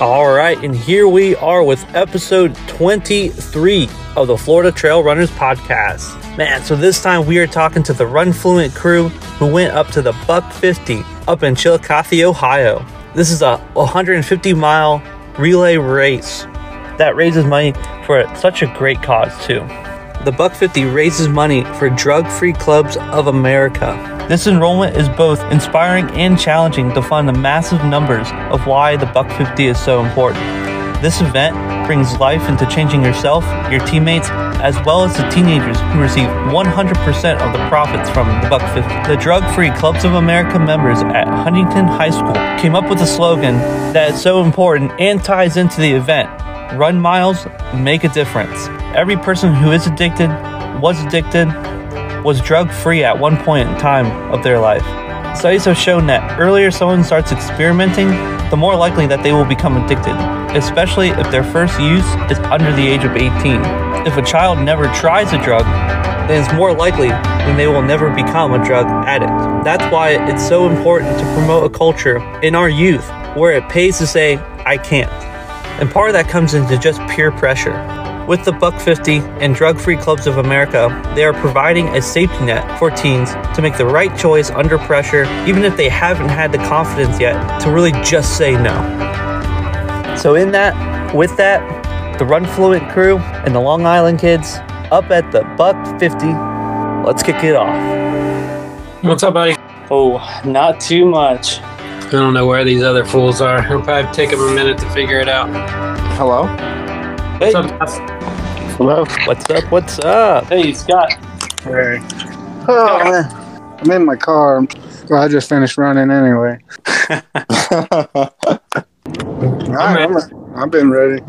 All right, and here we are with episode 23 of the Florida Trail Runners podcast. Man, so this time we are talking to the Run Fluent crew who went up to the Buck 50 up in Chillicothe, Ohio. This is a 150 mile relay race that raises money for such a great cause, too. The Buck 50 raises money for Drug Free Clubs of America. This enrollment is both inspiring and challenging to find the massive numbers of why the Buck 50 is so important. This event brings life into changing yourself, your teammates, as well as the teenagers who receive 100% of the profits from the Buck 50. The Drug Free Clubs of America members at Huntington High School came up with a slogan that is so important and ties into the event Run miles, make a difference. Every person who is addicted, was addicted, was drug free at one point in time of their life. Studies have shown that earlier someone starts experimenting, the more likely that they will become addicted, especially if their first use is under the age of 18. If a child never tries a drug, then it's more likely that they will never become a drug addict. That's why it's so important to promote a culture in our youth where it pays to say, I can't. And part of that comes into just peer pressure. With the Buck 50 and Drug Free Clubs of America, they are providing a safety net for teens to make the right choice under pressure, even if they haven't had the confidence yet to really just say no. So, in that, with that, the Run Fluent crew and the Long Island kids up at the Buck 50, let's kick it off. What's up, buddy? Oh, not too much. I don't know where these other fools are. It'll probably take them a minute to figure it out. Hello. Hey, What's up, Hello. what's up? What's up? Hey, Scott. Hey. Oh man, I'm in my car. Well, I just finished running anyway. All right, I'm, I've been ready.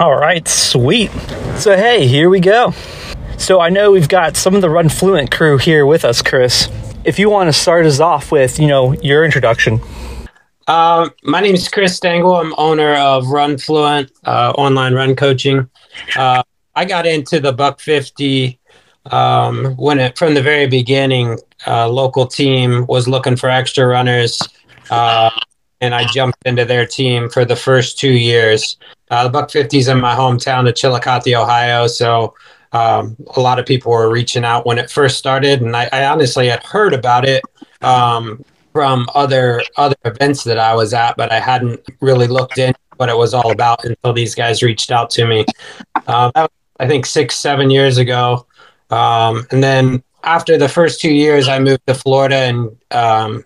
All right, sweet. So, hey, here we go. So, I know we've got some of the Run Fluent crew here with us, Chris. If you want to start us off with, you know, your introduction. Uh, my name is Chris Stangle. I'm owner of Run Fluent uh, online run coaching. Uh, I got into the Buck 50 um, when it from the very beginning. Uh, local team was looking for extra runners, uh, and I jumped into their team for the first two years. Uh, the Buck 50 is in my hometown of Chillicothe, Ohio, so um, a lot of people were reaching out when it first started, and I, I honestly had heard about it um, from other other events that I was at, but I hadn't really looked in what it was all about until these guys reached out to me. That was, I think six seven years ago, um, and then after the first two years, I moved to Florida and um,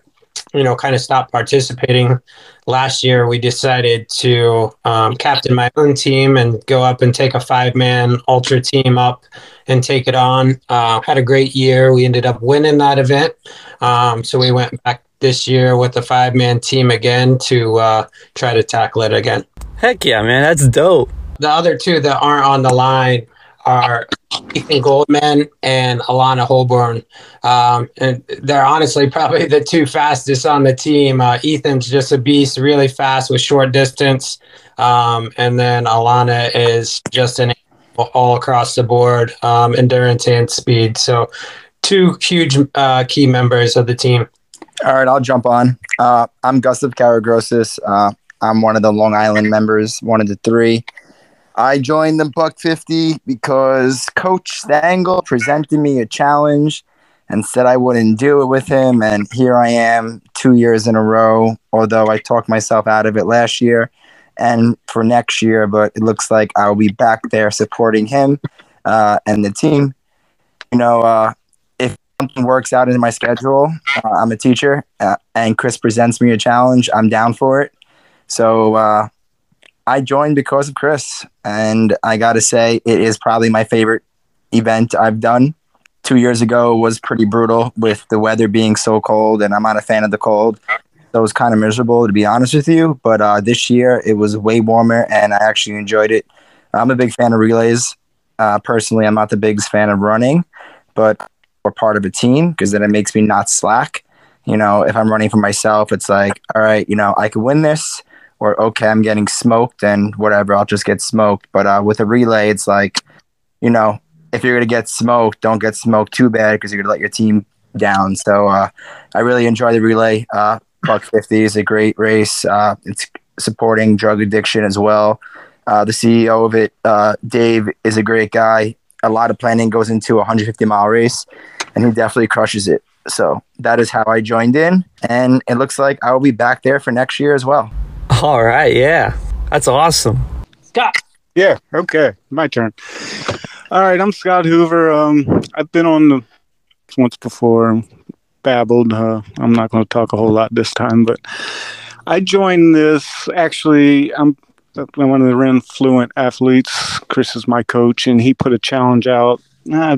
you know kind of stopped participating. Last year, we decided to um, captain my own team and go up and take a five man ultra team up and take it on. Uh, had a great year. We ended up winning that event. Um, so we went back this year with a five man team again to uh, try to tackle it again. Heck yeah, man, that's dope. The other two that aren't on the line are Ethan Goldman and Alana Holborn. Um, and they're honestly probably the two fastest on the team. Uh, Ethan's just a beast, really fast with short distance. Um, and then Alana is just an all across the board, um, endurance and speed. So, two huge uh, key members of the team. All right, I'll jump on. Uh, I'm Gustave Karagrozis. Uh, I'm one of the Long Island members, one of the three. I joined the Buck 50 because Coach Stangle presented me a challenge and said I wouldn't do it with him. And here I am two years in a row, although I talked myself out of it last year and for next year. But it looks like I'll be back there supporting him uh, and the team. You know, uh, if something works out in my schedule, uh, I'm a teacher uh, and Chris presents me a challenge, I'm down for it. So, uh, I joined because of Chris, and I got to say, it is probably my favorite event I've done. Two years ago was pretty brutal with the weather being so cold, and I'm not a fan of the cold. So it was kind of miserable, to be honest with you. But uh, this year, it was way warmer, and I actually enjoyed it. I'm a big fan of relays. Uh, personally, I'm not the biggest fan of running, but we're part of a team because then it makes me not slack. You know, if I'm running for myself, it's like, all right, you know, I could win this or okay, I'm getting smoked and whatever, I'll just get smoked. But uh, with a relay, it's like, you know, if you're to get smoked, don't get smoked too bad because you're to let your team down. So uh, I really enjoy the relay. Uh, Buck 50 is a great race. Uh, it's supporting drug addiction as well. Uh, the CEO of it, uh, Dave, is a great guy. A lot of planning goes into a 150 mile race, and he definitely crushes it. So that is how I joined in, and it looks like I will be back there for next year as well. All right, yeah, that's awesome. Scott. Yeah. Okay. My turn. All right. I'm Scott Hoover. Um, I've been on the once before, babbled. Uh, I'm not going to talk a whole lot this time, but I joined this. Actually, I'm one of the Run Fluent athletes. Chris is my coach, and he put a challenge out. Uh,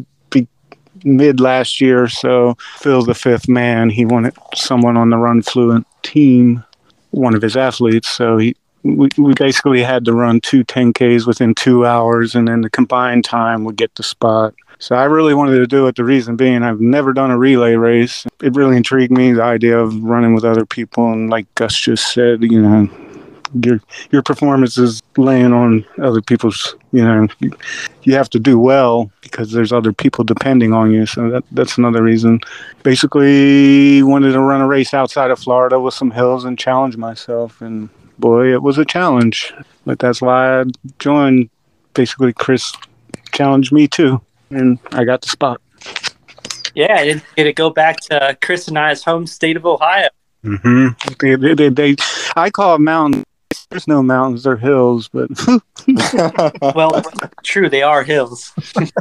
mid last year, so fill the fifth man. He wanted someone on the Run Fluent team, one of his athletes. So he we, we basically had to run two 10Ks within two hours, and then the combined time would get the spot. So I really wanted to do it. The reason being, I've never done a relay race. It really intrigued me, the idea of running with other people. And like Gus just said, you know, your your performance is laying on other people's you know you have to do well because there's other people depending on you so that that's another reason basically wanted to run a race outside of Florida with some hills and challenge myself and boy, it was a challenge. But that's why I joined. Basically, Chris challenged me too, and I got the spot. Yeah, I did, did it go back to Chris and I's home state of Ohio? Mm-hmm. They, they, they, they, I call it mountains. There's no mountains; they're hills. But well, true, they are hills.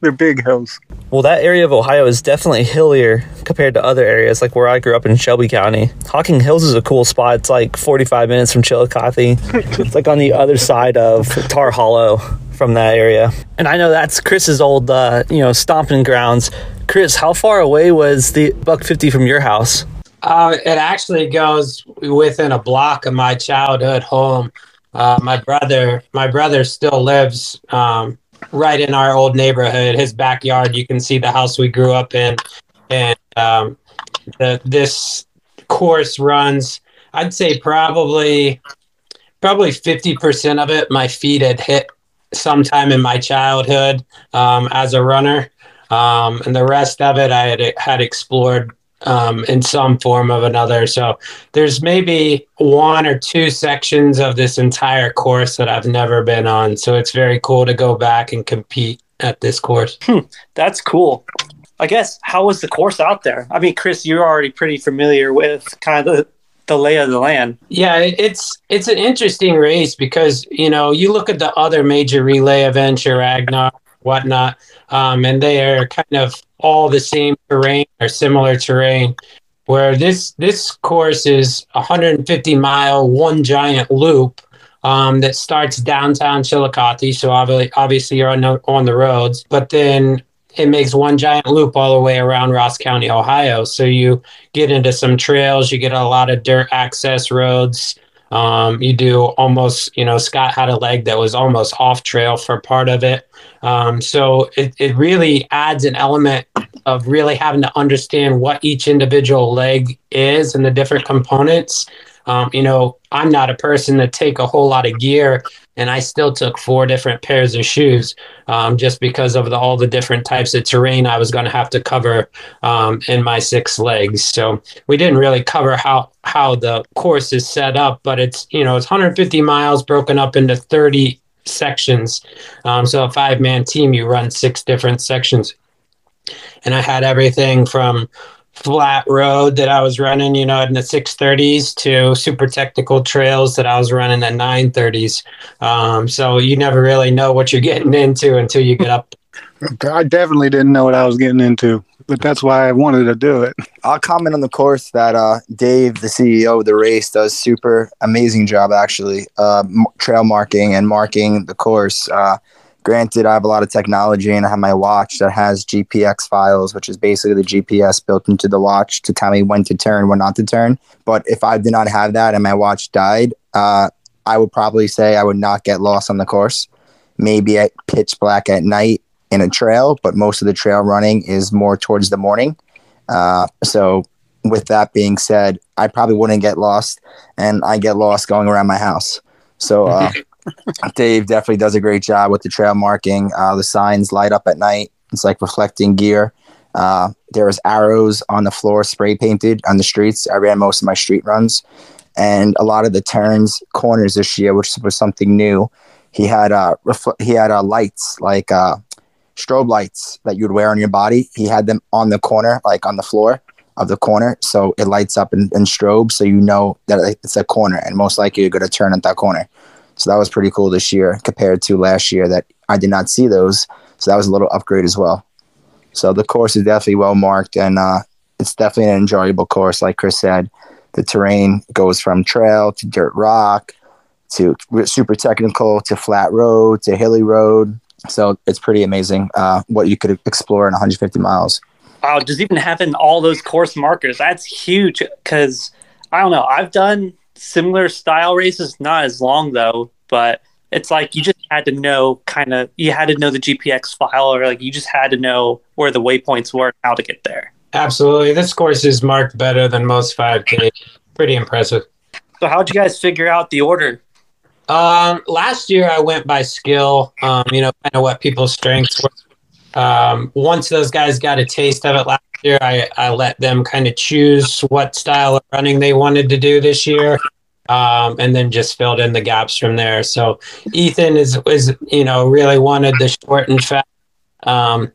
They're big hills. Well, that area of Ohio is definitely hillier compared to other areas, like where I grew up in Shelby County. Hocking Hills is a cool spot. It's like 45 minutes from Chillicothe. it's like on the other side of Tar Hollow from that area. And I know that's Chris's old, uh, you know, stomping grounds. Chris, how far away was the Buck 50 from your house? Uh, it actually goes within a block of my childhood home. Uh, my brother, my brother still lives um, right in our old neighborhood. His backyard, you can see the house we grew up in, and um, the, this course runs. I'd say probably probably fifty percent of it my feet had hit sometime in my childhood um, as a runner, um, and the rest of it I had had explored um, in some form of another. So there's maybe one or two sections of this entire course that I've never been on. So it's very cool to go back and compete at this course. Hmm, that's cool. I guess how was the course out there? I mean, Chris, you're already pretty familiar with kind of the the lay of the land. Yeah, it's it's an interesting race because you know you look at the other major relay events, your Ragnar, whatnot, um, and they are kind of all the same terrain or similar terrain. Where this this course is 150 mile, one giant loop um, that starts downtown Chillicothe. So obviously, obviously you're on the, on the roads, but then it makes one giant loop all the way around Ross County, Ohio. So you get into some trails, you get a lot of dirt access roads. Um, you do almost, you know, Scott had a leg that was almost off trail for part of it. Um, so it, it really adds an element of really having to understand what each individual leg is and the different components. Um, you know, I'm not a person to take a whole lot of gear, and I still took four different pairs of shoes um, just because of the, all the different types of terrain I was going to have to cover um, in my six legs. So we didn't really cover how how the course is set up, but it's you know it's 150 miles broken up into 30 sections. Um, so a five man team, you run six different sections. And I had everything from flat road that I was running, you know, in the 630s to super technical trails that I was running at 930s. Um, so you never really know what you're getting into until you get up. I definitely didn't know what I was getting into but that's why I wanted to do it. I'll comment on the course that uh, Dave, the CEO of the race, does super amazing job actually, uh, trail marking and marking the course. Uh, granted, I have a lot of technology and I have my watch that has GPX files, which is basically the GPS built into the watch to tell me when to turn, when not to turn. But if I did not have that and my watch died, uh, I would probably say I would not get lost on the course. Maybe at pitch black at night in a trail, but most of the trail running is more towards the morning. Uh, so, with that being said, I probably wouldn't get lost, and I get lost going around my house. So, uh, Dave definitely does a great job with the trail marking. Uh, the signs light up at night. It's like reflecting gear. Uh, there was arrows on the floor, spray painted on the streets. I ran most of my street runs, and a lot of the turns, corners this year, which was something new. He had uh, refl- he had uh, lights like uh, strobe lights that you'd wear on your body. He had them on the corner, like on the floor of the corner, so it lights up in, in strobe, so you know that it's a corner, and most likely you're going to turn at that corner. So that was pretty cool this year compared to last year that I did not see those. So that was a little upgrade as well. So the course is definitely well marked, and uh, it's definitely an enjoyable course. Like Chris said, the terrain goes from trail to dirt rock to super technical to flat road to hilly road. So it's pretty amazing uh, what you could explore in 150 miles. Wow, just even having all those course markers, that's huge because I don't know. I've done similar style races, not as long though, but it's like you just had to know kind of you had to know the GPX file or like you just had to know where the waypoints were and how to get there. Absolutely. This course is marked better than most 5K. Pretty impressive. So how'd you guys figure out the order? Um, last year I went by skill, um, you know, kind of what people's strengths were. Um, once those guys got a taste of it last year, I, I let them kind of choose what style of running they wanted to do this year. Um, and then just filled in the gaps from there. So Ethan is is you know really wanted the short and fast. Um,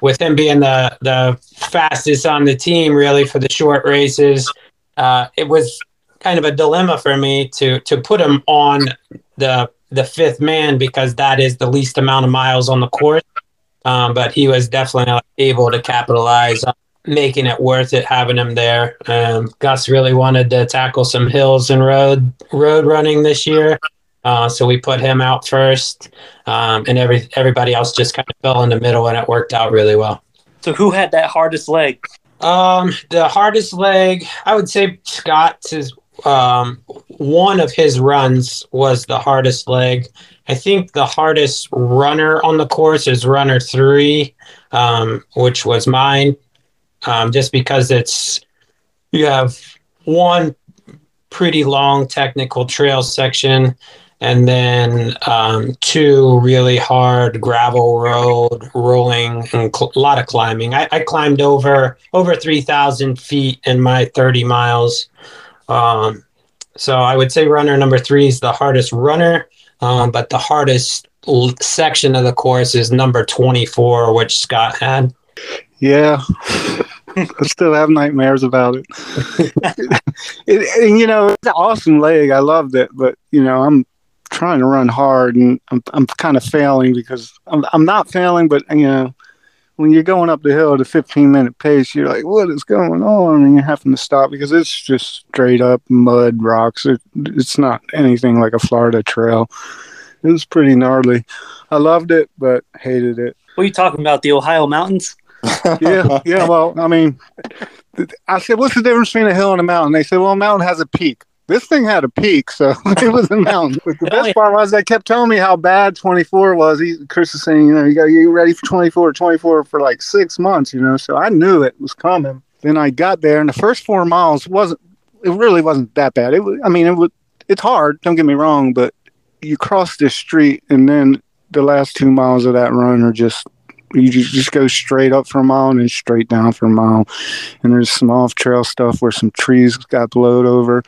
with him being the the fastest on the team, really for the short races, uh, it was kind of a dilemma for me to to put him on the the fifth man because that is the least amount of miles on the course. Um, but he was definitely able to capitalize on making it worth it having him there. Um, Gus really wanted to tackle some hills and road road running this year, uh, so we put him out first, um, and every everybody else just kind of fell in the middle, and it worked out really well. So who had that hardest leg? Um, the hardest leg, I would say Scott's is um, one of his runs was the hardest leg. I think the hardest runner on the course is runner three, um, which was mine. Um, just because it's you have one pretty long technical trail section and then um, two really hard gravel road rolling and cl- a lot of climbing. I, I climbed over over 3000 feet in my 30 miles um, so i would say runner number three is the hardest runner um, but the hardest l- section of the course is number 24 which scott had Yeah. I still have nightmares about it. it. And you know, it's an awesome leg. I loved it, but you know, I'm trying to run hard and I'm I'm kind of failing because I'm I'm not failing, but you know, when you're going up the hill at a 15 minute pace, you're like, what is going on? And you're having to stop because it's just straight up mud rocks. It, it's not anything like a Florida trail. It was pretty gnarly. I loved it, but hated it. What are you talking about? The Ohio mountains? yeah, yeah. Well, I mean, I said, "What's the difference between a hill and a mountain?" They said, "Well, a mountain has a peak. This thing had a peak, so it was a mountain." But the best part was they kept telling me how bad 24 was. He, Chris was saying, "You know, you got to get ready for 24, 24 for like six months." You know, so I knew it was coming. Then I got there, and the first four miles wasn't. It really wasn't that bad. It was. I mean, it was. It's hard. Don't get me wrong, but you cross this street, and then the last two miles of that run are just you just go straight up for a mile and then straight down for a mile. And there's some off trail stuff where some trees got blowed over.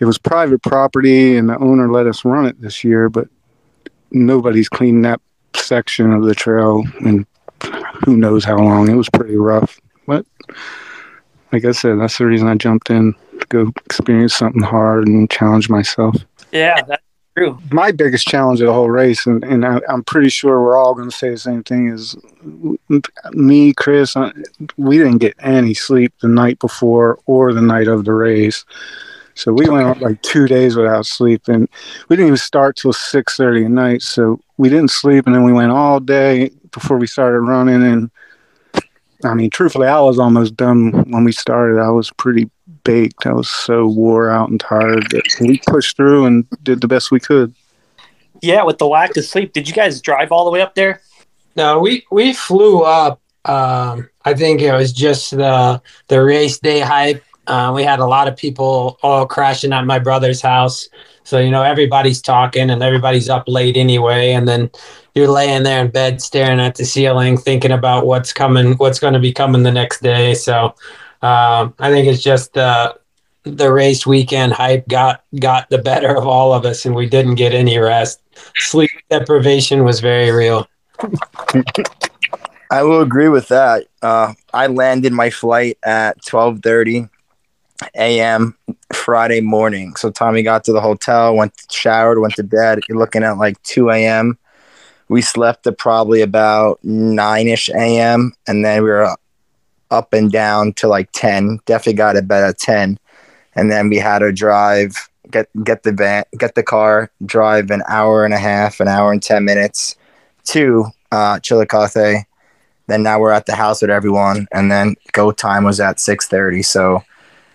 It was private property and the owner let us run it this year, but nobody's cleaned that section of the trail and who knows how long. It was pretty rough. But like I said, that's the reason I jumped in to go experience something hard and challenge myself. Yeah, that's true. My biggest challenge of the whole race, and, and I, I'm pretty sure we're all going to say the same thing, is me, Chris, uh, we didn't get any sleep the night before or the night of the race. So we went on like two days without sleep, and we didn't even start till six thirty at night. So we didn't sleep, and then we went all day before we started running. And I mean, truthfully, I was almost done when we started. I was pretty baked. I was so wore out and tired that we pushed through and did the best we could. Yeah, with the lack of sleep, did you guys drive all the way up there? No, we we flew up. Um, I think it was just the the race day hype Uh, we had a lot of people all crashing at my brother's house. So, you know, everybody's talking and everybody's up late anyway. And then you're laying there in bed staring at the ceiling, thinking about what's coming, what's going to be coming the next day. So, um, I think it's just uh, the race weekend hype got got the better of all of us, and we didn't get any rest. Sleep deprivation was very real. I will agree with that. Uh, I landed my flight at twelve thirty a.m. Friday morning. So Tommy got to the hotel, went showered, went to bed. You're looking at like two a.m. We slept at probably about nine ish a.m. and then we were up and down to like ten. Definitely got to bed at ten, and then we had to drive get get the van get the car drive an hour and a half an hour and 10 minutes to uh, Chillicothe. Then now we're at the house with everyone, and then go time was at six thirty. So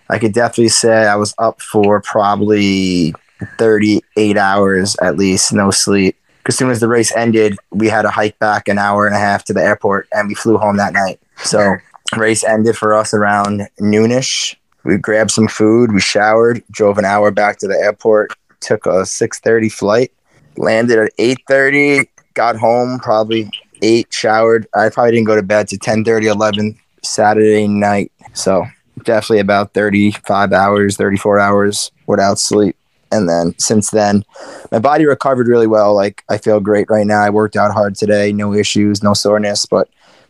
I could definitely say I was up for probably thirty eight hours at least, no sleep. As soon as the race ended, we had to hike back an hour and a half to the airport, and we flew home that night. So race ended for us around noonish. We grabbed some food, we showered, drove an hour back to the airport, took a six thirty flight, landed at eight thirty, got home probably eight, showered. I probably didn't go to bed to 10 30, 11 Saturday night. So definitely about 35 hours, 34 hours without sleep. And then since then, my body recovered really well. Like I feel great right now. I worked out hard today, no issues, no soreness, but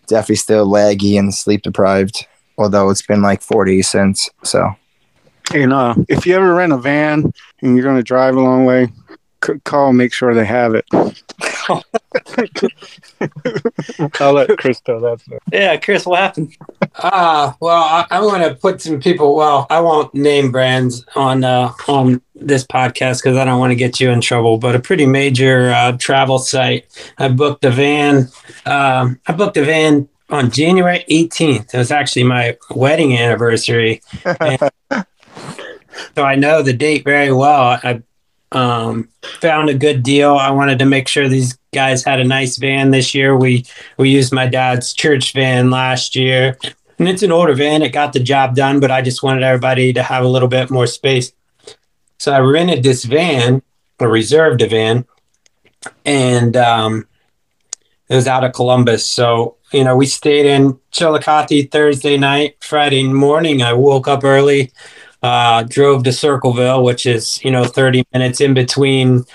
definitely still laggy and sleep deprived. Although it's been like 40 since. So, and uh, if you ever rent a van and you're going to drive a long way, call, make sure they have it. I'll let Chris tell that. Story. Yeah, Chris, what happened? Ah, uh, well, I, I want to put some people. Well, I won't name brands on uh, on this podcast because I don't want to get you in trouble. But a pretty major uh, travel site. I booked a van. Um, I booked a van on January 18th. It was actually my wedding anniversary. so I know the date very well. I um, found a good deal. I wanted to make sure these guys had a nice van this year. We we used my dad's church van last year, and it's an older van. It got the job done, but I just wanted everybody to have a little bit more space. So I rented this van, or reserved a van, and um, it was out of Columbus. So you know, we stayed in Chillicothe Thursday night. Friday morning, I woke up early uh, drove to Circleville, which is you know 30 minutes in between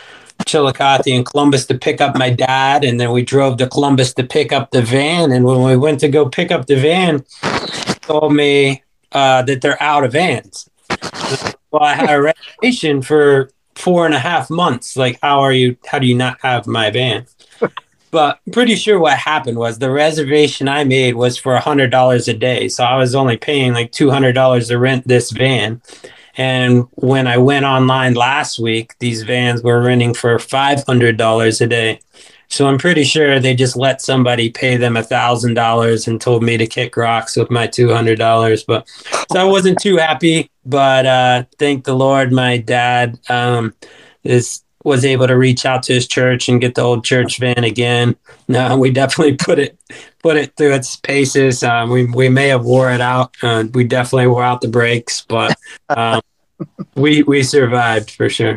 Chillicothe and Columbus to pick up my dad, and then we drove to Columbus to pick up the van. And when we went to go pick up the van, told me uh, that they're out of vans. Well, I had a reservation for four and a half months. Like, how are you? How do you not have my van? But pretty sure what happened was the reservation I made was for a hundred dollars a day. So I was only paying like two hundred dollars to rent this van. And when I went online last week, these vans were renting for five hundred dollars a day. So I'm pretty sure they just let somebody pay them a thousand dollars and told me to kick rocks with my two hundred dollars. But so I wasn't too happy. But uh, thank the Lord, my dad um, is was able to reach out to his church and get the old church van again. No, we definitely put it put it through its paces. Um, we we may have wore it out. Uh, we definitely wore out the brakes, but um, we we survived for sure.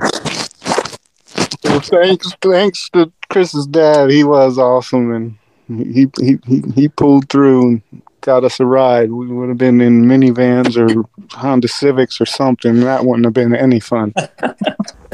Well, thanks, thanks to Chris's dad. He was awesome, and he he he, he pulled through and got us a ride. We would have been in minivans or Honda Civics or something. That wouldn't have been any fun.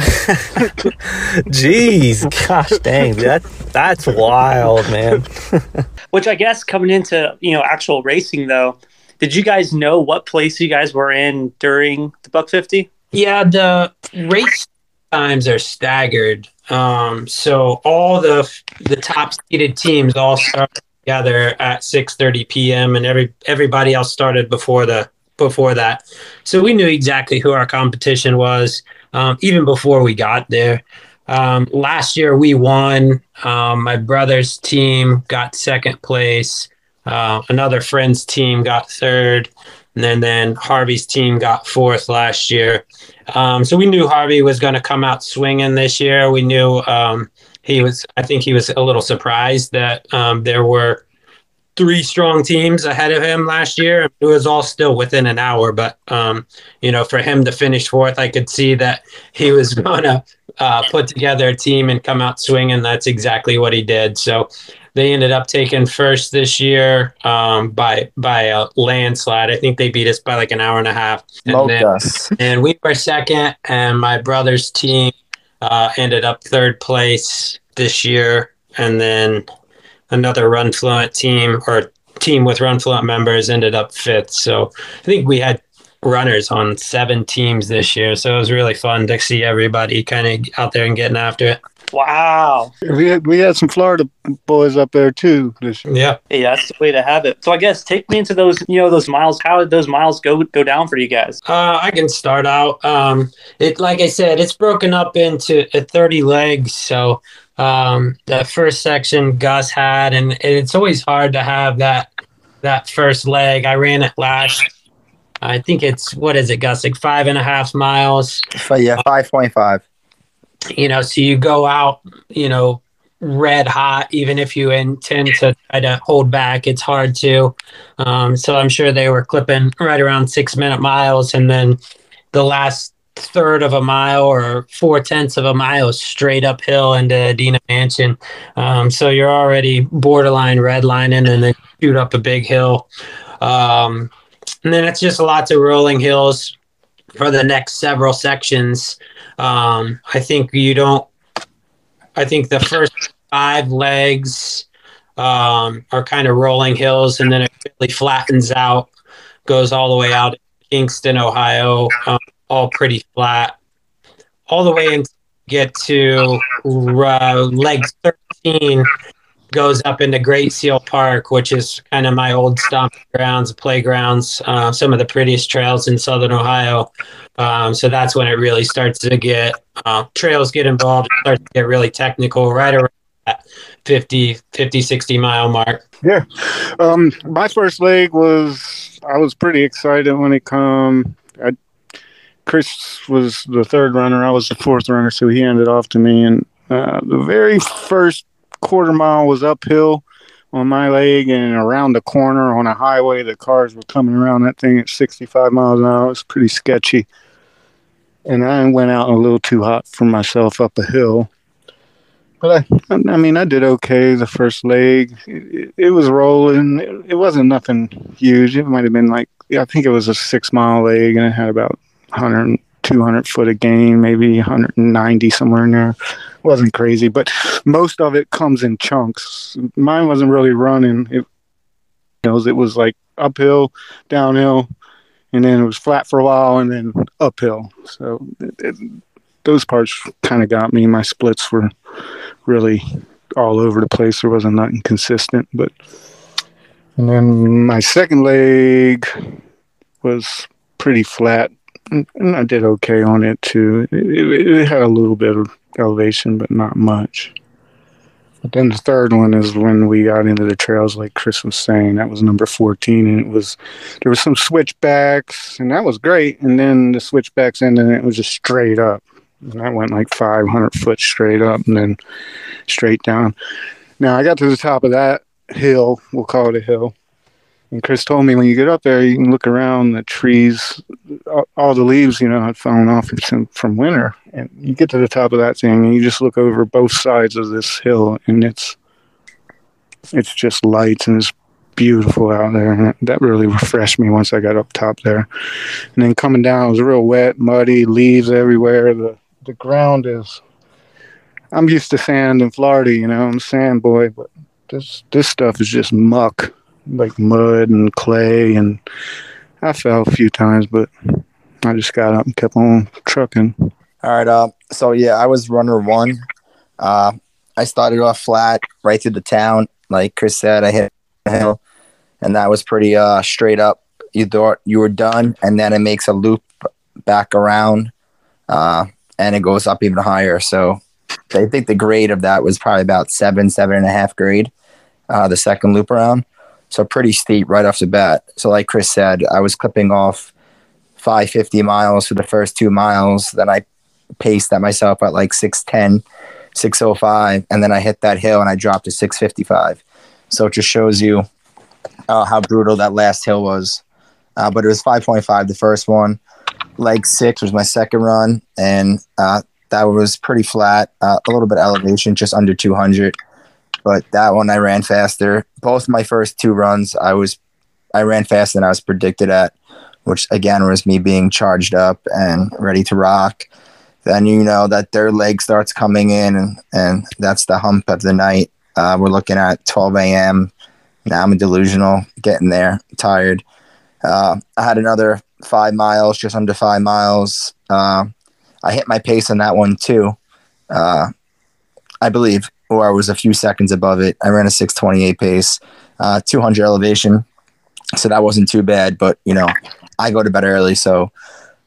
Jeez, gosh dang, that that's wild, man. Which I guess coming into you know actual racing though, did you guys know what place you guys were in during the Buck Fifty? Yeah, the race times are staggered. Um, so all the the top seeded teams all start together at 6:30 p.m. and every everybody else started before the before that. So we knew exactly who our competition was um, even before we got there. Um, last year we won. Um, my brother's team got second place. Uh, another friend's team got third. And then, then Harvey's team got fourth last year. Um, so we knew Harvey was going to come out swinging this year. We knew um, he was, I think he was a little surprised that um, there were three strong teams ahead of him last year. It was all still within an hour, but um, you know, for him to finish fourth, I could see that he was going to uh, put together a team and come out swinging. That's exactly what he did. So they ended up taking first this year um, by by a landslide. I think they beat us by like an hour and a half. And, then, us. and we were second, and my brother's team uh, ended up third place this year, and then another Run Fluent team or team with Run Fluent members ended up fifth. So I think we had runners on seven teams this year, so it was really fun to see everybody kind of out there and getting after it. Wow. We had, we had some Florida boys up there too this year. Yeah. Hey, that's the way to have it. So I guess take me into those, you know, those miles. How did those miles go go down for you guys? Uh, I can start out. Um, it like I said, it's broken up into uh, 30 legs. So um, the first section Gus had, and it's always hard to have that that first leg. I ran it last. I think it's what is it, Gus? Like five and a half miles. But yeah, five point five. You know, so you go out, you know, red hot. Even if you intend to try to hold back, it's hard to. Um, so I'm sure they were clipping right around six minute miles, and then the last third of a mile or four tenths of a mile straight uphill into Adena Mansion. Um, so you're already borderline redlining and then shoot up a big hill. Um, and then it's just lots of rolling hills for the next several sections. Um, I think you don't, I think the first five legs um, are kind of rolling hills and then it really flattens out, goes all the way out to Kingston, Ohio. Um, all pretty flat, all the way and get to uh, leg 13 goes up into Great Seal Park, which is kind of my old stomping grounds, playgrounds, uh, some of the prettiest trails in Southern Ohio. Um, so that's when it really starts to get uh, trails get involved, it starts to get really technical right around that 50, 50, 60 mile mark. Yeah. Um, my first leg was I was pretty excited when it come. I, Chris was the third runner. I was the fourth runner, so he handed off to me. And uh, the very first quarter mile was uphill on my leg and around the corner on a highway. The cars were coming around that thing at 65 miles an hour. It was pretty sketchy. And I went out a little too hot for myself up a hill. But I, I mean, I did okay the first leg. It, it was rolling. It, it wasn't nothing huge. It might have been like, I think it was a six mile leg and it had about 100, 200 foot of gain, maybe 190 somewhere in there. Wasn't crazy, but most of it comes in chunks. Mine wasn't really running. It, you know, it was like uphill, downhill, and then it was flat for a while, and then uphill. So it, it, those parts kind of got me. My splits were really all over the place. There wasn't nothing consistent, but and then my second leg was pretty flat and I did okay on it too. It, it, had a little bit of elevation, but not much. But then the third one is when we got into the trails, like Chris was saying. That was number fourteen, and it was there was some switchbacks, and that was great. And then the switchbacks ended, and it was just straight up, and that went like five hundred foot straight up, and then straight down. Now I got to the top of that hill. We'll call it a hill and Chris told me when you get up there, you can look around the trees, all the leaves, you know, had fallen off from winter. And you get to the top of that thing and you just look over both sides of this hill and it's, it's just lights and it's beautiful out there. And that really refreshed me once I got up top there. And then coming down, it was real wet, muddy, leaves everywhere. The, the ground is, I'm used to sand in Florida, you know, I'm a sand boy, but this, this stuff is just muck like mud and clay, and I fell a few times, but I just got up and kept on trucking. All right. Uh, so yeah, I was runner one. Uh, I started off flat right through the town. Like Chris said, I hit a hill, and that was pretty uh, straight up. You thought you were done, and then it makes a loop back around, uh, and it goes up even higher. So I think the grade of that was probably about seven, seven and a half grade. Uh, the second loop around. So pretty steep right off the bat. So like Chris said, I was clipping off 550 miles for the first two miles. Then I paced at myself at like 610, 605. And then I hit that hill and I dropped to 655. So it just shows you uh, how brutal that last hill was. Uh, but it was 5.5 the first one. Leg six was my second run, and uh, that was pretty flat, uh, a little bit elevation, just under 200. But that one I ran faster. Both my first two runs, I was I ran faster than I was predicted at, which again was me being charged up and ready to rock. Then you know that their leg starts coming in, and, and that's the hump of the night. Uh, we're looking at 12 a.m. Now I'm delusional, getting there, tired. Uh, I had another five miles, just under five miles. Uh, I hit my pace on that one too, uh, I believe, or I was a few seconds above it. I ran a 628 pace, uh, 200 elevation. So that wasn't too bad, but you know, I go to bed early. So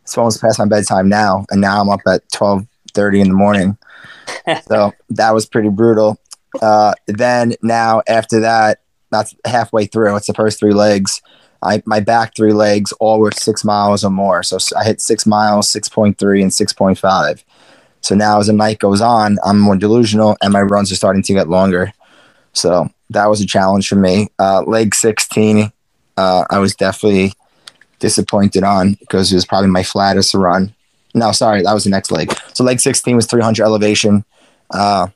it's almost past my bedtime now. And now I'm up at 1230 in the morning. so that was pretty brutal. Uh, then now after that, that's halfway through. It's the first three legs. I my back three legs all were six miles or more. So I hit six miles, six point three, and six point five. So now as the night goes on, I'm more delusional, and my runs are starting to get longer. So that was a challenge for me. Uh, leg sixteen, uh, I was definitely disappointed on because it was probably my flattest run. No, sorry, that was the next leg. So leg sixteen was three hundred elevation. Uh,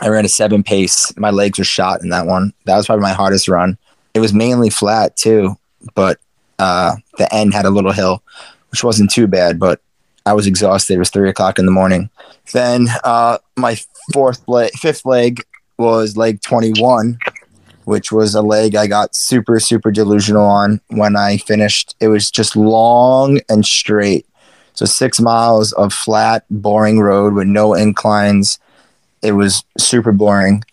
I ran a seven pace. My legs were shot in that one. That was probably my hardest run. It was mainly flat too, but uh, the end had a little hill, which wasn't too bad. But I was exhausted. It was three o'clock in the morning. Then uh, my fourth leg, fifth leg was leg twenty one, which was a leg I got super super delusional on when I finished. It was just long and straight. So six miles of flat, boring road with no inclines. It was super boring.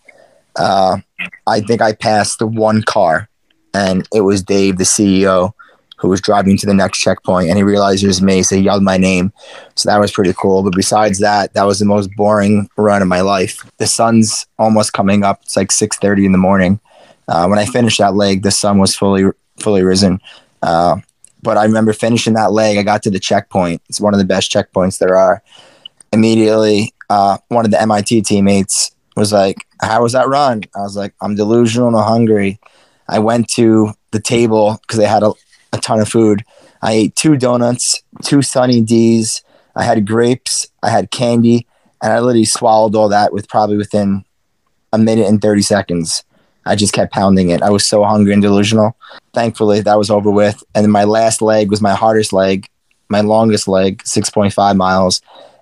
Uh, I think I passed the one car, and it was Dave, the CEO, who was driving to the next checkpoint, and he realized it was me, so he yelled my name. So that was pretty cool. But besides that, that was the most boring run of my life. The sun's almost coming up. It's like six thirty in the morning. Uh, when I finished that leg, the sun was fully fully risen. Uh, but I remember finishing that leg. I got to the checkpoint. It's one of the best checkpoints there are. Immediately, uh, one of the MIT teammates was like, "How was that run?" I was like, "I'm delusional and hungry." I went to the table because they had a, a ton of food. I ate two donuts, two Sunny D's. I had grapes. I had candy, and I literally swallowed all that with probably within a minute and thirty seconds. I just kept pounding it. I was so hungry and delusional. Thankfully, that was over with. And then my last leg was my hardest leg, my longest leg, six point five miles,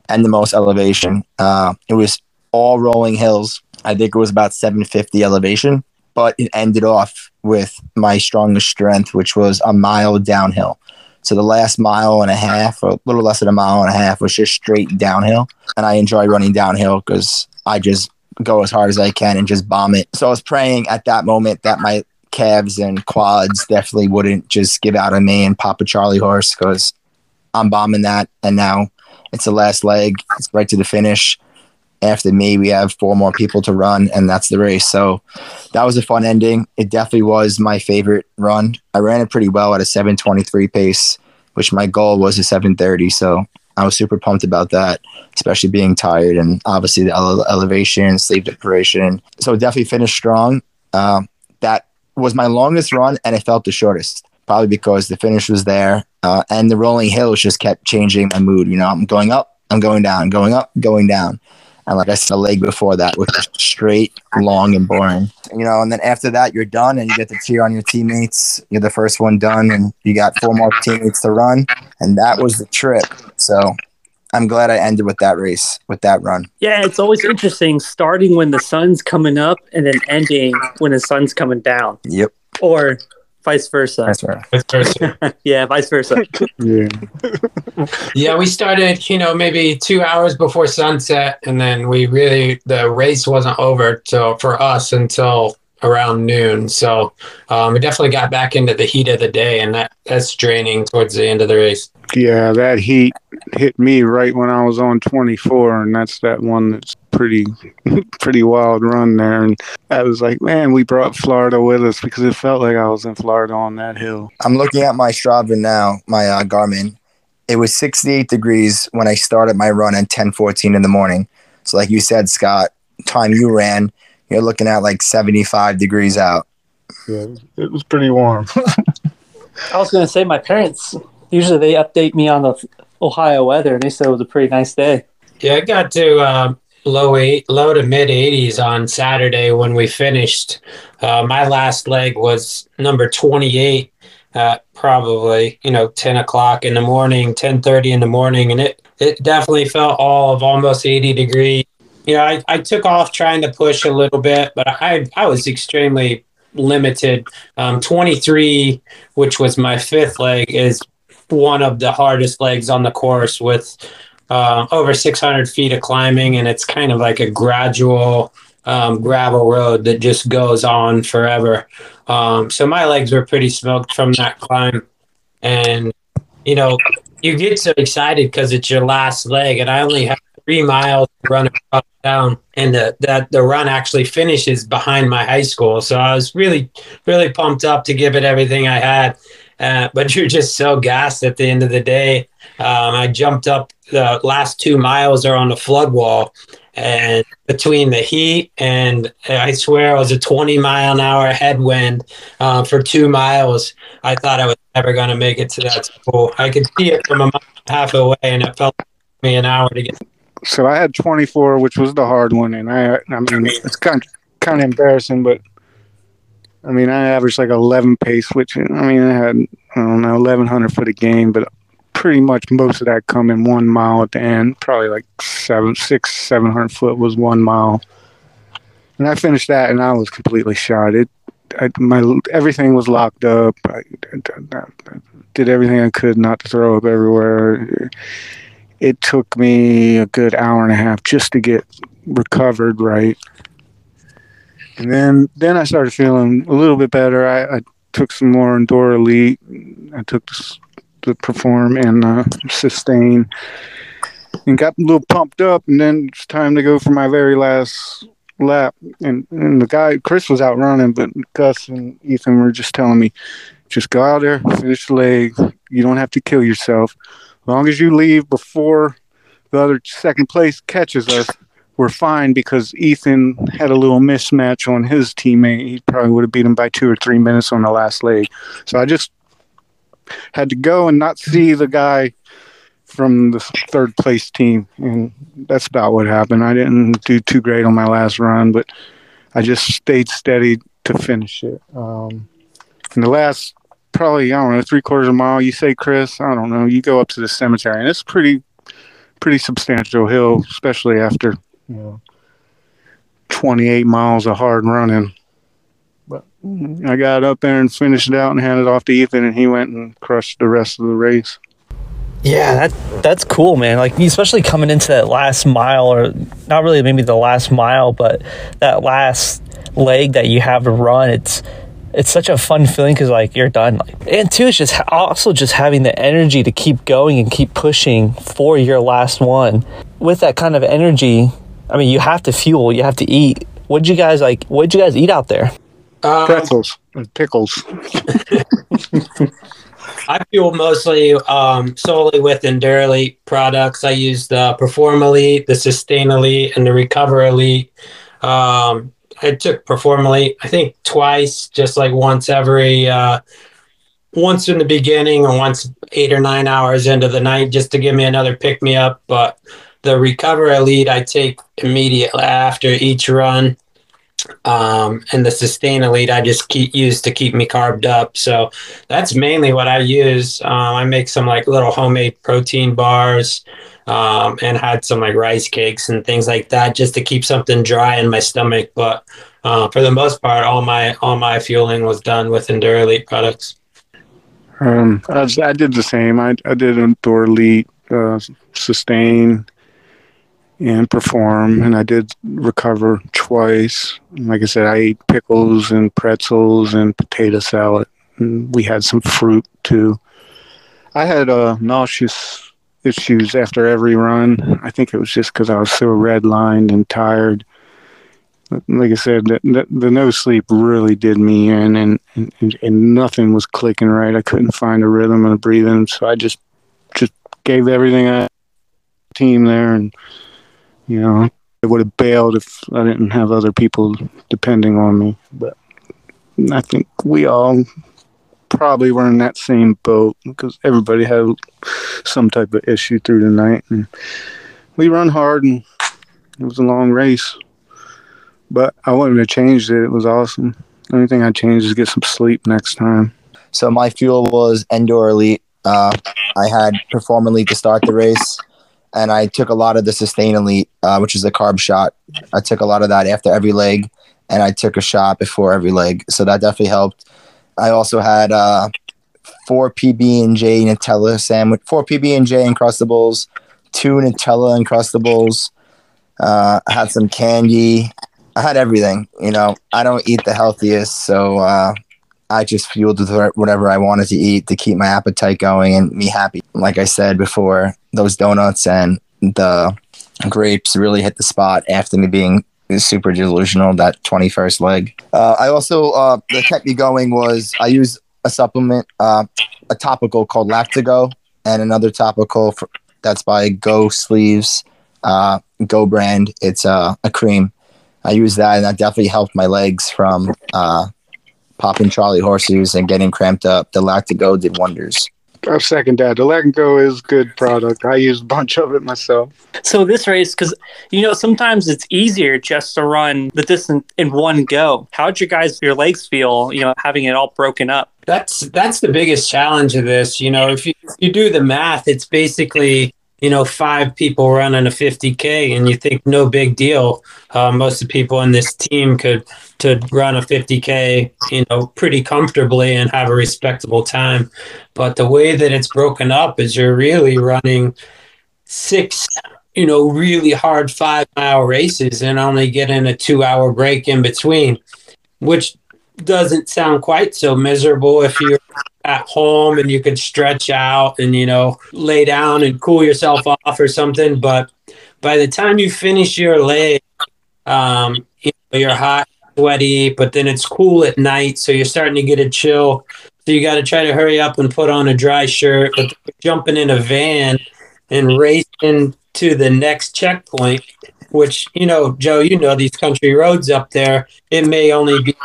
and the most elevation. Uh, it was all rolling hills. I think it was about 750 elevation, but it ended off with my strongest strength, which was a mile downhill. So the last mile and a half, or a little less than a mile and a half, was just straight downhill. And I enjoy running downhill because I just go as hard as I can and just bomb it. So I was praying at that moment that my calves and quads definitely wouldn't just give out on me and pop a Charlie horse because I'm bombing that. And now it's the last leg. It's right to the finish after me, we have four more people to run, and that's the race. So that was a fun ending. It definitely was my favorite run. I ran it pretty well at a 723 pace, which my goal was a 730. So I was super pumped about that, especially being tired and obviously the ele- elevation, sleep deprivation. So definitely finished strong. Um, that was my longest run, and it felt the shortest, probably because the finish was there, uh, and the rolling hills just kept changing my mood. You know, I'm going up, I'm going down, going up, going down. And like I said, a leg before that was straight, long, and boring. You know, and then after that, you're done and you get to cheer on your teammates. You're the first one done, and you got four more teammates to run. And that was the trip. So I'm glad I ended with that race, with that run. Yeah, it's always interesting starting when the sun's coming up and then ending when the sun's coming down. Yep. Or vice versa. That's right. Vice versa. yeah, vice versa. Yeah. yeah, we started, you know, maybe two hours before sunset, and then we really the race wasn't over till for us until around noon. So um, we definitely got back into the heat of the day, and that that's draining towards the end of the race. Yeah, that heat hit me right when I was on 24, and that's that one that's pretty, pretty wild run there. And I was like, man, we brought Florida with us because it felt like I was in Florida on that hill. I'm looking at my Strava now, my uh, Garmin. It was 68 degrees when I started my run at 10:14 in the morning. So, like you said, Scott, time you ran, you're looking at like 75 degrees out. Yeah, it was pretty warm. I was gonna say my parents usually they update me on the Ohio weather, and they said it was a pretty nice day. Yeah, I got to uh, low eight, low to mid 80s on Saturday when we finished. Uh, my last leg was number 28 at probably you know 10 o'clock in the morning, 10:30 in the morning, and it it definitely felt all of almost 80 degrees. You know, I, I took off trying to push a little bit, but I I was extremely limited. Um, 23, which was my fifth leg, is one of the hardest legs on the course with uh, over 600 feet of climbing, and it's kind of like a gradual um, gravel road that just goes on forever. Um, so my legs were pretty smoked from that climb, and you know, you get so excited because it's your last leg, and I only have three miles to run across town, and the that the run actually finishes behind my high school. So I was really, really pumped up to give it everything I had. Uh, but you're just so gassed at the end of the day. Um, I jumped up the last two miles are on the flood wall, and between the heat and I swear it was a 20 mile an hour headwind uh, for two miles, I thought I was never going to make it to that school. I could see it from a mile half away, and it felt like me an hour to get. So I had 24, which was the hard one, and I, I mean, it's kind kind of embarrassing, but I mean, I averaged like 11 pace, which I mean, I had I don't know 1100 for the game, but pretty much most of that come in one mile at the end. Probably like seven, six, seven hundred foot was one mile, and I finished that, and I was completely shot. It, I, my everything was locked up. I, I, I did everything I could not to throw up everywhere. It took me a good hour and a half just to get recovered right. And then, then I started feeling a little bit better. I, I took some more Endure Elite. I took the Perform and uh, Sustain, and got a little pumped up. And then it's time to go for my very last lap. And, and the guy Chris was out running, but Gus and Ethan were just telling me, just go out there, finish the leg. You don't have to kill yourself. As long as you leave before the other second place catches us, we're fine because Ethan had a little mismatch on his teammate. He probably would have beat him by two or three minutes on the last leg. So I just had to go and not see the guy from the third place team. And that's about what happened. I didn't do too great on my last run, but I just stayed steady to finish it. Um, in the last probably, I don't know, three quarters of a mile, you say, Chris, I don't know, you go up to the cemetery and it's pretty, pretty substantial hill, especially after you know, 28 miles of hard running. But I got up there and finished it out and handed it off to Ethan, and he went and crushed the rest of the race. Yeah, that that's cool, man. Like especially coming into that last mile, or not really maybe the last mile, but that last leg that you have to run. It's it's such a fun feeling because like you're done. Like, and two, it's just also just having the energy to keep going and keep pushing for your last one. With that kind of energy, I mean, you have to fuel, you have to eat. What'd you guys like? What'd you guys eat out there? Um, Pretzels and pickles. I fuel mostly um, solely with Endure Elite products. I use the Perform Elite, the Sustain Elite, and the Recover Elite. Um, I took Perform Elite, I think twice, just like once every, uh, once in the beginning and once eight or nine hours into the night, just to give me another pick me up. But the Recover Elite I take immediately after each run. Um, and the Sustain Elite I just keep use to keep me carved up. So that's mainly what I use. Um, I make some like little homemade protein bars um, and had some like rice cakes and things like that just to keep something dry in my stomach. But uh, for the most part, all my all my fueling was done with Endure Elite products. Um, I, I did the same. I, I did Endure Elite, uh, Sustain, and Perform, and I did recover twice. Like I said, I ate pickles and pretzels and potato salad. And we had some fruit too. I had uh, nauseous issues after every run. I think it was just because I was so redlined and tired. Like I said, the, the, the no sleep really did me in, and, and and nothing was clicking right. I couldn't find a rhythm and a breathing, so I just just gave everything I team there, and you know, I would have bailed if I didn't have other people depending on me. But I think we all probably were in that same boat because everybody had some type of issue through the night. And we run hard and it was a long race. But I wouldn't have changed it. It was awesome. The only thing I changed is get some sleep next time. So my fuel was Endure Elite. Uh, I had Perform Elite to start the race, and I took a lot of the Sustain Elite, uh, which is a carb shot. I took a lot of that after every leg, and I took a shot before every leg. So that definitely helped. I also had uh, four PB and J Nutella sandwich, four PB and J Uncrustables, two Nutella Uncrustables. Uh, I had some candy. I had everything. You know, I don't eat the healthiest, so uh, I just fueled with whatever I wanted to eat to keep my appetite going and me happy. Like I said before, those donuts and the grapes really hit the spot after me being super delusional that 21st leg. Uh, I also, uh, that kept me going was I use a supplement, uh, a topical called Lactigo, and another topical for, that's by Go Sleeves, uh, Go brand. It's uh, a cream. I use that, and that definitely helped my legs from uh, popping Charlie horses and getting cramped up. The Lactigo did wonders. I second that. The Lactigo is good product. I use a bunch of it myself. So this race, because you know sometimes it's easier just to run the distance in one go. How'd you guys your legs feel? You know, having it all broken up. That's that's the biggest challenge of this. You know, if you if you do the math, it's basically you know, five people running a 50K and you think no big deal. Uh, most of the people in this team could to run a 50K, you know, pretty comfortably and have a respectable time. But the way that it's broken up is you're really running six, you know, really hard five mile races and only getting a two hour break in between, which doesn't sound quite so miserable if you're at home and you could stretch out and you know lay down and cool yourself off or something. But by the time you finish your leg um, you know, you're hot sweaty but then it's cool at night so you're starting to get a chill. So you got to try to hurry up and put on a dry shirt but jumping in a van and racing to the next checkpoint which you know joe you know these country roads up there it may only be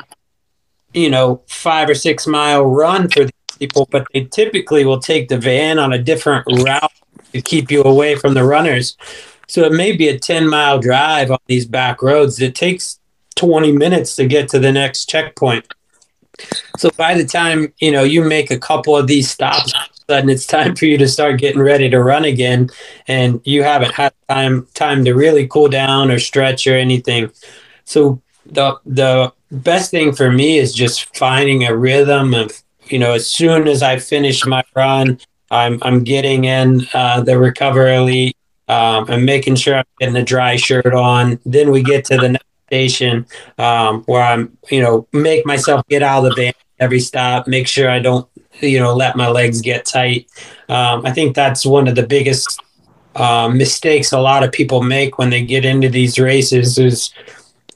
you know five or six mile run for people, but they typically will take the van on a different route to keep you away from the runners. So it may be a 10 mile drive on these back roads. It takes 20 minutes to get to the next checkpoint. So by the time, you know, you make a couple of these stops, sudden it's time for you to start getting ready to run again and you haven't had time time to really cool down or stretch or anything. So the the best thing for me is just finding a rhythm of you know, as soon as I finish my run, I'm I'm getting in uh, the recover elite. Um, I'm making sure I'm getting the dry shirt on. Then we get to the next station um, where I'm, you know, make myself get out of the van every stop. Make sure I don't, you know, let my legs get tight. Um, I think that's one of the biggest uh, mistakes a lot of people make when they get into these races is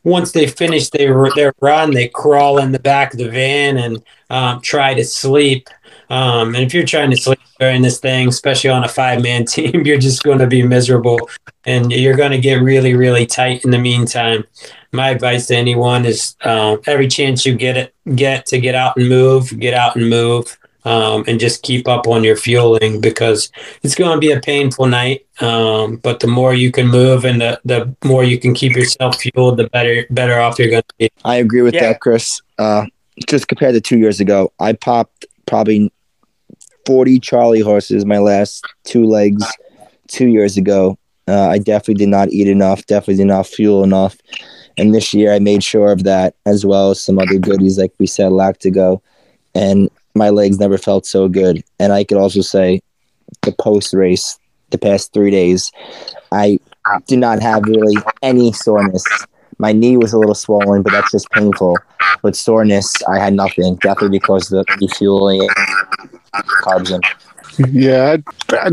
once they finish their their run, they crawl in the back of the van and um, try to sleep. Um, and if you're trying to sleep during this thing, especially on a five man team, you're just going to be miserable and you're going to get really, really tight in the meantime. My advice to anyone is uh, every chance you get it, get to get out and move, get out and move um, and just keep up on your fueling because it's going to be a painful night. Um, but the more you can move and the, the more you can keep yourself fueled, the better better off you're going to be. I agree with yeah. that, Chris. Uh, just compared to two years ago, I popped probably 40 Charlie horses my last two legs two years ago. Uh, I definitely did not eat enough, definitely did not fuel enough. And this year I made sure of that as well as some other goodies, like we said, Lactigo. And my legs never felt so good. And I could also say the post race, the past three days, I did not have really any soreness. My knee was a little swollen, but that's just painful. But soreness, I had nothing. Definitely because of the refueling carbs in. Yeah, I,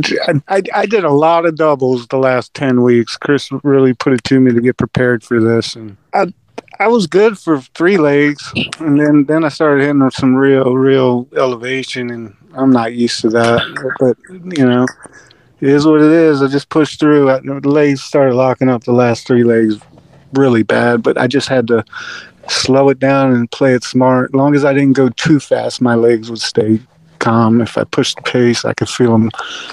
I, I, did a lot of doubles the last 10 weeks. Chris really put it to me to get prepared for this. And I, I was good for three legs, and then then I started hitting some real real elevation, and I'm not used to that. But you know, it is what it is. I just pushed through. I, The legs started locking up the last three legs really bad, but I just had to slow it down and play it smart. As long as I didn't go too fast, my legs would stay calm. If I pushed the pace, I could feel them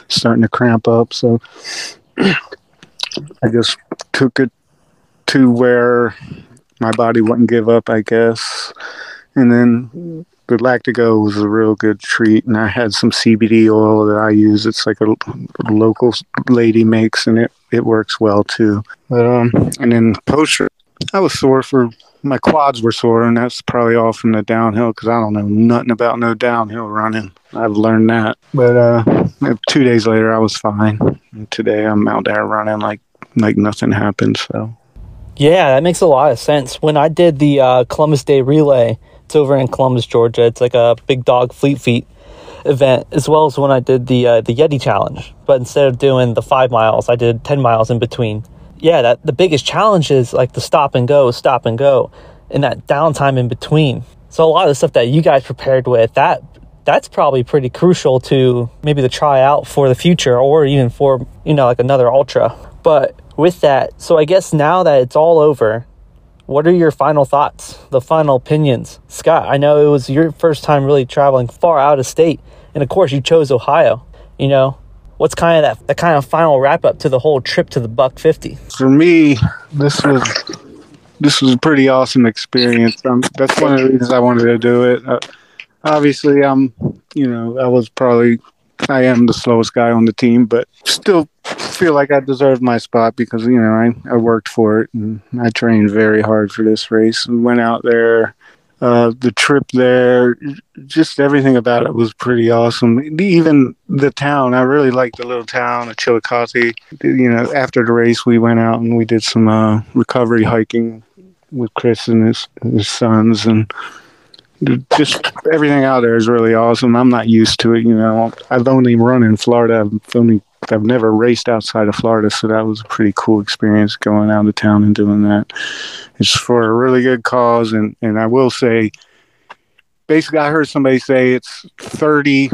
starting to cramp up. So I just took it to where my body wouldn't give up, I guess. And then the Lactigo was a real good treat, and I had some CBD oil that I use. It's like a, a local lady makes, and it it works well too. But um, and then post I was sore for my quads were sore, and that's probably all from the downhill because I don't know nothing about no downhill running. I've learned that. But uh, two days later, I was fine. And today, I'm out there running like like nothing happened. So. Yeah, that makes a lot of sense. When I did the uh, Columbus Day Relay, it's over in Columbus, Georgia. It's like a big dog fleet feet event, as well as when I did the uh, the Yeti Challenge. But instead of doing the five miles, I did ten miles in between yeah, that the biggest challenge is like the stop and go, stop and go, and that downtime in between. So a lot of the stuff that you guys prepared with that that's probably pretty crucial to maybe the tryout for the future or even for you know like another ultra. But with that, so I guess now that it's all over, what are your final thoughts, the final opinions? Scott, I know it was your first time really traveling far out of state, and of course you chose Ohio. You know, what's kind of that, that kind of final wrap up to the whole trip to the buck 50 for me this was this was a pretty awesome experience um, that's one of the reasons i wanted to do it uh, obviously i'm you know i was probably i am the slowest guy on the team but still feel like i deserve my spot because you know i, I worked for it and i trained very hard for this race and went out there uh, the trip there, just everything about it was pretty awesome. Even the town, I really liked the little town of Chillicothe. You know, after the race, we went out and we did some uh, recovery hiking with Chris and his, his sons, and just everything out there is really awesome. I'm not used to it, you know. I've only run in Florida. I've only I've never raced outside of Florida, so that was a pretty cool experience going out of town and doing that. It's for a really good cause, and and I will say, basically, I heard somebody say it's thirty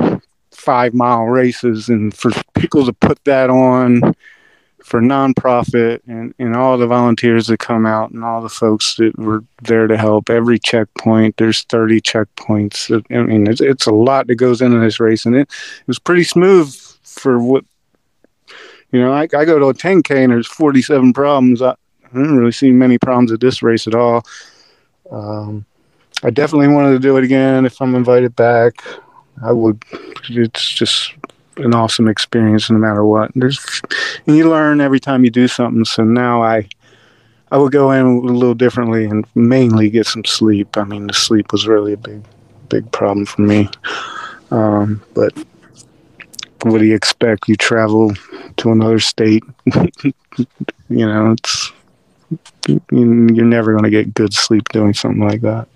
five mile races, and for people to put that on for nonprofit and, and all the volunteers that come out and all the folks that were there to help every checkpoint there's 30 checkpoints i mean it's, it's a lot that goes into this race and it, it was pretty smooth for what you know, I, I go to a 10K and there's 47 problems. I, I didn't really see many problems at this race at all. Um, I definitely wanted to do it again if I'm invited back. I would. It's just an awesome experience no matter what. There's and you learn every time you do something. So now I I would go in a little differently and mainly get some sleep. I mean, the sleep was really a big big problem for me. Um, but what do you expect? You travel to another state. you know, it's you're never going to get good sleep doing something like that.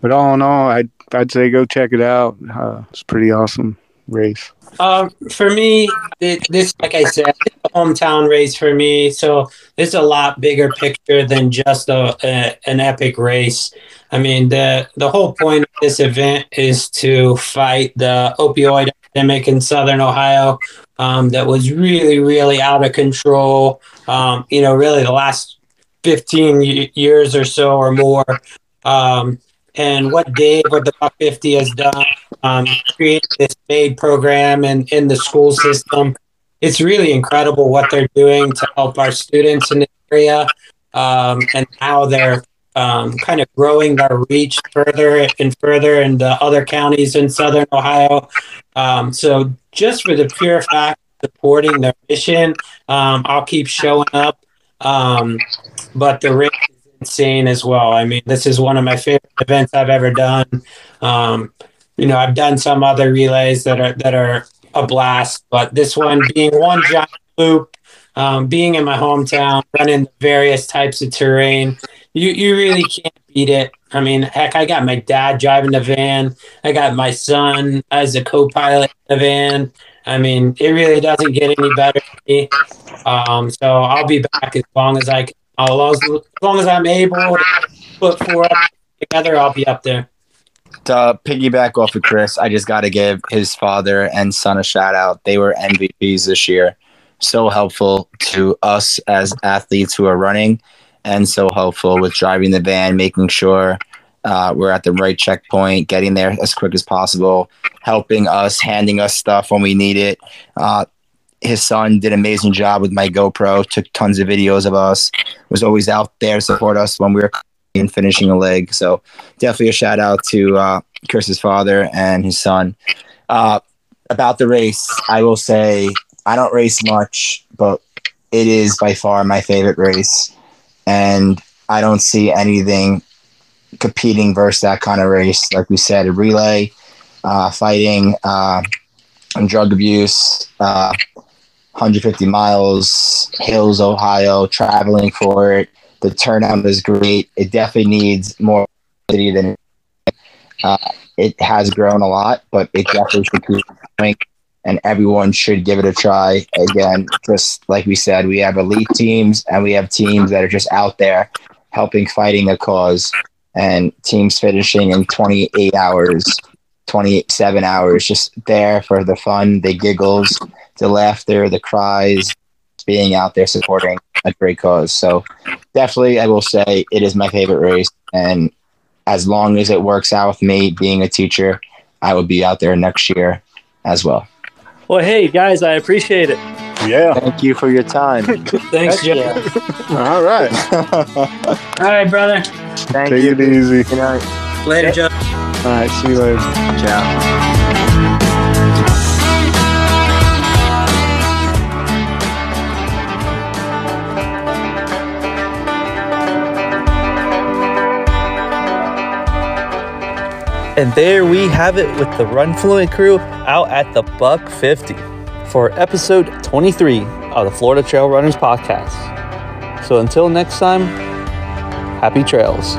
But all in all, I'd I'd say go check it out. Uh, it's pretty awesome race. Um, for me, it, this, like I said, a hometown race for me. So it's a lot bigger picture than just a, a, an epic race. I mean, the the whole point of this event is to fight the opioid epidemic in Southern Ohio um, that was really, really out of control. Um, you know, really the last 15 years or so or more. Um, and what Dave, what the Buck 50 has done, um, created this MAID program and in the school system. It's really incredible what they're doing to help our students in the area um, and how they're um, kind of growing their reach further and further in the other counties in Southern Ohio. Um, so just for the pure fact of supporting their mission, um, I'll keep showing up. Um, but the race is insane as well. I mean, this is one of my favorite events I've ever done. Um, you know, I've done some other relays that are that are a blast, but this one being one giant loop, um, being in my hometown, running various types of terrain, you you really can't beat it. I mean, heck, I got my dad driving the van. I got my son as a co-pilot in the van. I mean, it really doesn't get any better. Um, so I'll be back as long as I can. As long as, long as I'm able to put four together, I'll be up there. To piggyback off of Chris, I just got to give his father and son a shout out. They were MVPs this year. So helpful to us as athletes who are running and so helpful with driving the van, making sure uh, we're at the right checkpoint, getting there as quick as possible, helping us, handing us stuff when we need it. Uh, his son did an amazing job with my GoPro, took tons of videos of us, was always out there to support us when we were in finishing a leg. So definitely a shout out to uh, Chris's father and his son. Uh, about the race, I will say I don't race much, but it is by far my favorite race. And I don't see anything competing versus that kind of race. Like we said, a relay, uh, fighting, uh, and drug abuse, uh, 150 miles, Hills, Ohio, traveling for it. The turnout is great. It definitely needs more city than uh, it has grown a lot, but it definitely should keep going. And everyone should give it a try. Again, just like we said, we have elite teams and we have teams that are just out there helping fighting a cause and teams finishing in 28 hours, 27 hours, just there for the fun, the giggles, the laughter, the cries, being out there supporting a great cause. So definitely, I will say it is my favorite race. And as long as it works out with me being a teacher, I will be out there next year as well. Well, hey, guys, I appreciate it. Yeah. Thank you for your time. Thanks, Joe. All right. All right, brother. Thank Take you. it easy. Good night. Later, Joe. All right. See you later. Ciao. And there we have it with the Run Fluent crew out at the Buck 50 for episode 23 of the Florida Trail Runners podcast. So until next time, happy trails.